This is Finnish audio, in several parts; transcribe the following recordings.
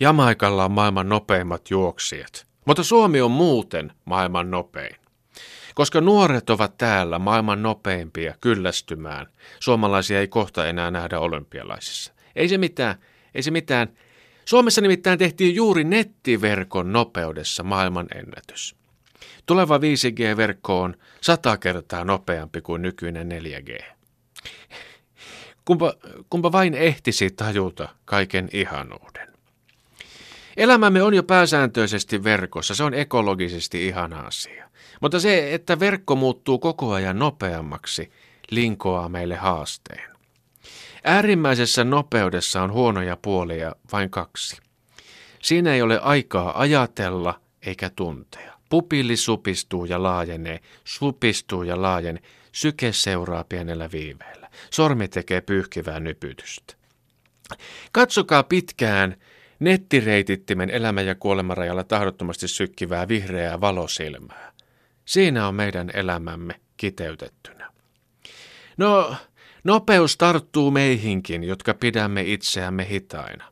Jamaikalla on maailman nopeimmat juoksijat, mutta Suomi on muuten maailman nopein. Koska nuoret ovat täällä maailman nopeimpia kyllästymään, suomalaisia ei kohta enää nähdä olympialaisissa. Ei se mitään, ei se mitään. Suomessa nimittäin tehtiin juuri nettiverkon nopeudessa maailman ennätys. Tuleva 5G-verkko on sata kertaa nopeampi kuin nykyinen 4G. Kumpa, kumpa vain ehtisi tajuta kaiken ihanuuden. Elämämme on jo pääsääntöisesti verkossa, se on ekologisesti ihana asia. Mutta se, että verkko muuttuu koko ajan nopeammaksi, linkoaa meille haasteen. Äärimmäisessä nopeudessa on huonoja puolia vain kaksi. Siinä ei ole aikaa ajatella eikä tuntea. Pupilli supistuu ja laajenee, supistuu ja laajenee, syke seuraa pienellä viiveellä. Sormi tekee pyyhkivää nypytystä. Katsokaa pitkään nettireitittimen elämän ja kuolemarajalla tahdottomasti sykkivää vihreää valosilmää. Siinä on meidän elämämme kiteytettynä. No, nopeus tarttuu meihinkin, jotka pidämme itseämme hitaina.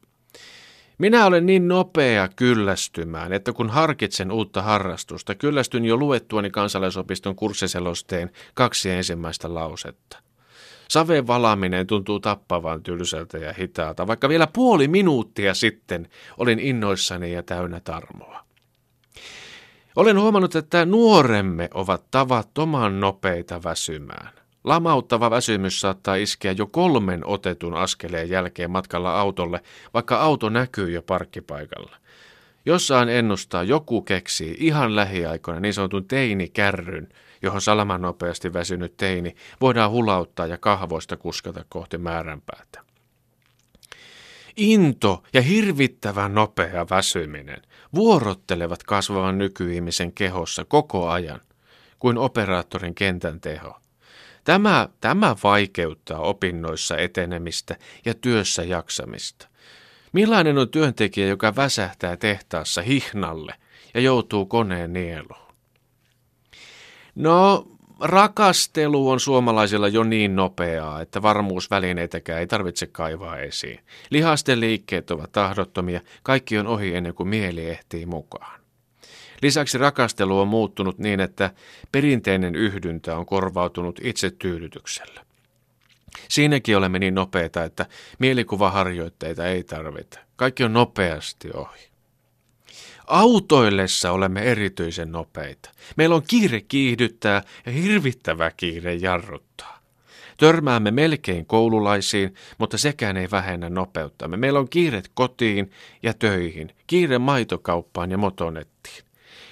Minä olen niin nopea kyllästymään, että kun harkitsen uutta harrastusta, kyllästyn jo luettuani kansalaisopiston kurssiselosteen kaksi ensimmäistä lausetta. Saveen valaaminen tuntuu tappavan tylsältä ja hitaalta, vaikka vielä puoli minuuttia sitten olin innoissani ja täynnä tarmoa. Olen huomannut, että nuoremme ovat tavattoman nopeita väsymään. Lamauttava väsymys saattaa iskeä jo kolmen otetun askeleen jälkeen matkalla autolle, vaikka auto näkyy jo parkkipaikalla. Jossain ennustaa joku keksii ihan lähiaikoina niin sanotun teinikärryn, johon salaman nopeasti väsynyt teini voidaan hulauttaa ja kahvoista kuskata kohti määränpäätä. Into ja hirvittävän nopea väsyminen vuorottelevat kasvavan nykyihmisen kehossa koko ajan, kuin operaattorin kentän teho. Tämä, tämä vaikeuttaa opinnoissa etenemistä ja työssä jaksamista. Millainen on työntekijä, joka väsähtää tehtaassa hihnalle ja joutuu koneen nieluun? No, rakastelu on suomalaisilla jo niin nopeaa, että varmuusvälineitäkään ei tarvitse kaivaa esiin. Lihasten liikkeet ovat tahdottomia, kaikki on ohi ennen kuin mieli ehtii mukaan. Lisäksi rakastelu on muuttunut niin, että perinteinen yhdyntä on korvautunut itsetyydytyksellä. Siinäkin olemme niin nopeita, että mielikuvaharjoitteita ei tarvita. Kaikki on nopeasti ohi. Autoillessa olemme erityisen nopeita. Meillä on kiire kiihdyttää ja hirvittävä kiire jarruttaa. Törmäämme melkein koululaisiin, mutta sekään ei vähennä nopeuttamme. Meillä on kiiret kotiin ja töihin, kiire maitokauppaan ja motonettiin.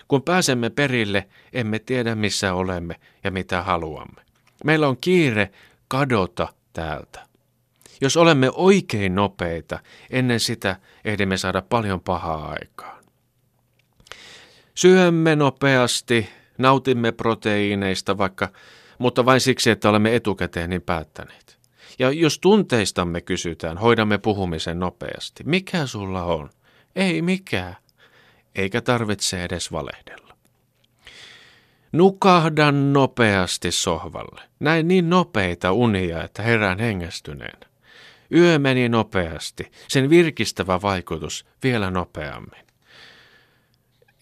Kun pääsemme perille, emme tiedä missä olemme ja mitä haluamme. Meillä on kiire kadota täältä. Jos olemme oikein nopeita, ennen sitä ehdimme saada paljon pahaa aikaa. Syömme nopeasti, nautimme proteiineista vaikka, mutta vain siksi, että olemme etukäteen niin päättäneet. Ja jos tunteistamme kysytään, hoidamme puhumisen nopeasti. Mikä sulla on? Ei mikään. Eikä tarvitse edes valehdella. Nukahdan nopeasti sohvalle. Näin niin nopeita unia, että herään hengästyneen. Yö meni nopeasti, sen virkistävä vaikutus vielä nopeammin.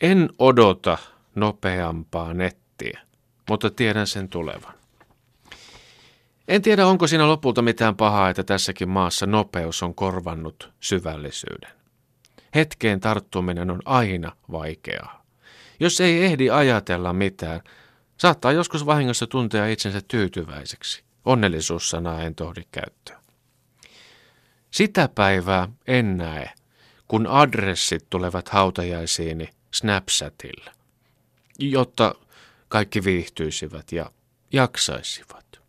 En odota nopeampaa nettiä, mutta tiedän sen tulevan. En tiedä, onko siinä lopulta mitään pahaa, että tässäkin maassa nopeus on korvannut syvällisyyden. Hetkeen tarttuminen on aina vaikeaa. Jos ei ehdi ajatella mitään, saattaa joskus vahingossa tuntea itsensä tyytyväiseksi. Onnellisuussanaa en tohdi käyttöä. Sitä päivää en näe, kun adressit tulevat hautajaisiini Snapchatilla, jotta kaikki viihtyisivät ja jaksaisivat.